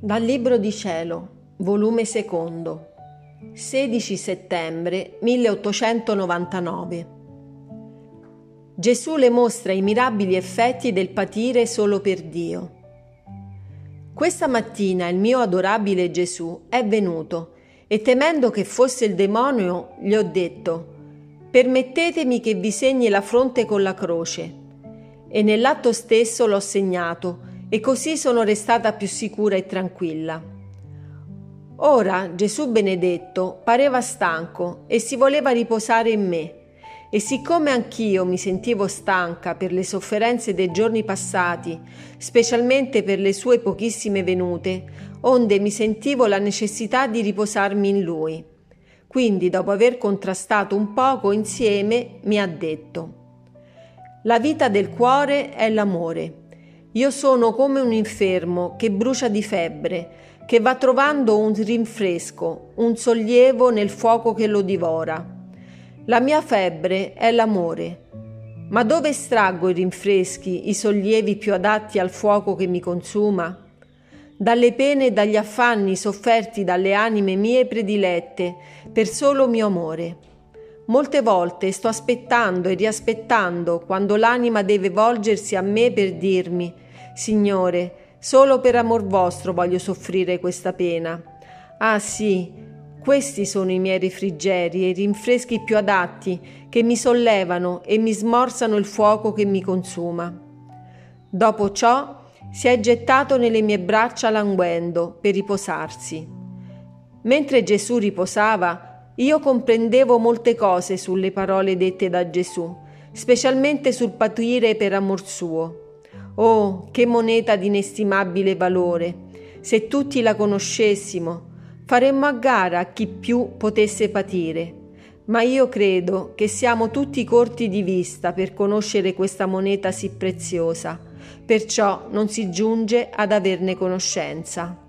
Dal Libro di Cielo, volume secondo, 16 settembre 1899. Gesù le mostra i mirabili effetti del patire solo per Dio. Questa mattina il mio adorabile Gesù è venuto e temendo che fosse il demonio gli ho detto permettetemi che vi segni la fronte con la croce. E nell'atto stesso l'ho segnato e così sono restata più sicura e tranquilla. Ora Gesù benedetto pareva stanco e si voleva riposare in me, e siccome anch'io mi sentivo stanca per le sofferenze dei giorni passati, specialmente per le sue pochissime venute, onde mi sentivo la necessità di riposarmi in lui. Quindi, dopo aver contrastato un poco insieme, mi ha detto La vita del cuore è l'amore. Io sono come un infermo che brucia di febbre, che va trovando un rinfresco, un sollievo nel fuoco che lo divora. La mia febbre è l'amore. Ma dove estraggo i rinfreschi, i sollievi più adatti al fuoco che mi consuma? Dalle pene e dagli affanni sofferti dalle anime mie predilette per solo mio amore. Molte volte sto aspettando e riaspettando quando l'anima deve volgersi a me per dirmi Signore, solo per amor vostro voglio soffrire questa pena. Ah sì, questi sono i miei rifrigeri e i rinfreschi più adatti che mi sollevano e mi smorzano il fuoco che mi consuma. Dopo ciò si è gettato nelle mie braccia languendo per riposarsi. Mentre Gesù riposava, io comprendevo molte cose sulle parole dette da Gesù, specialmente sul patire per amor suo. Oh, che moneta di inestimabile valore! Se tutti la conoscessimo, faremmo a gara a chi più potesse patire. Ma io credo che siamo tutti corti di vista per conoscere questa moneta sì preziosa, perciò non si giunge ad averne conoscenza.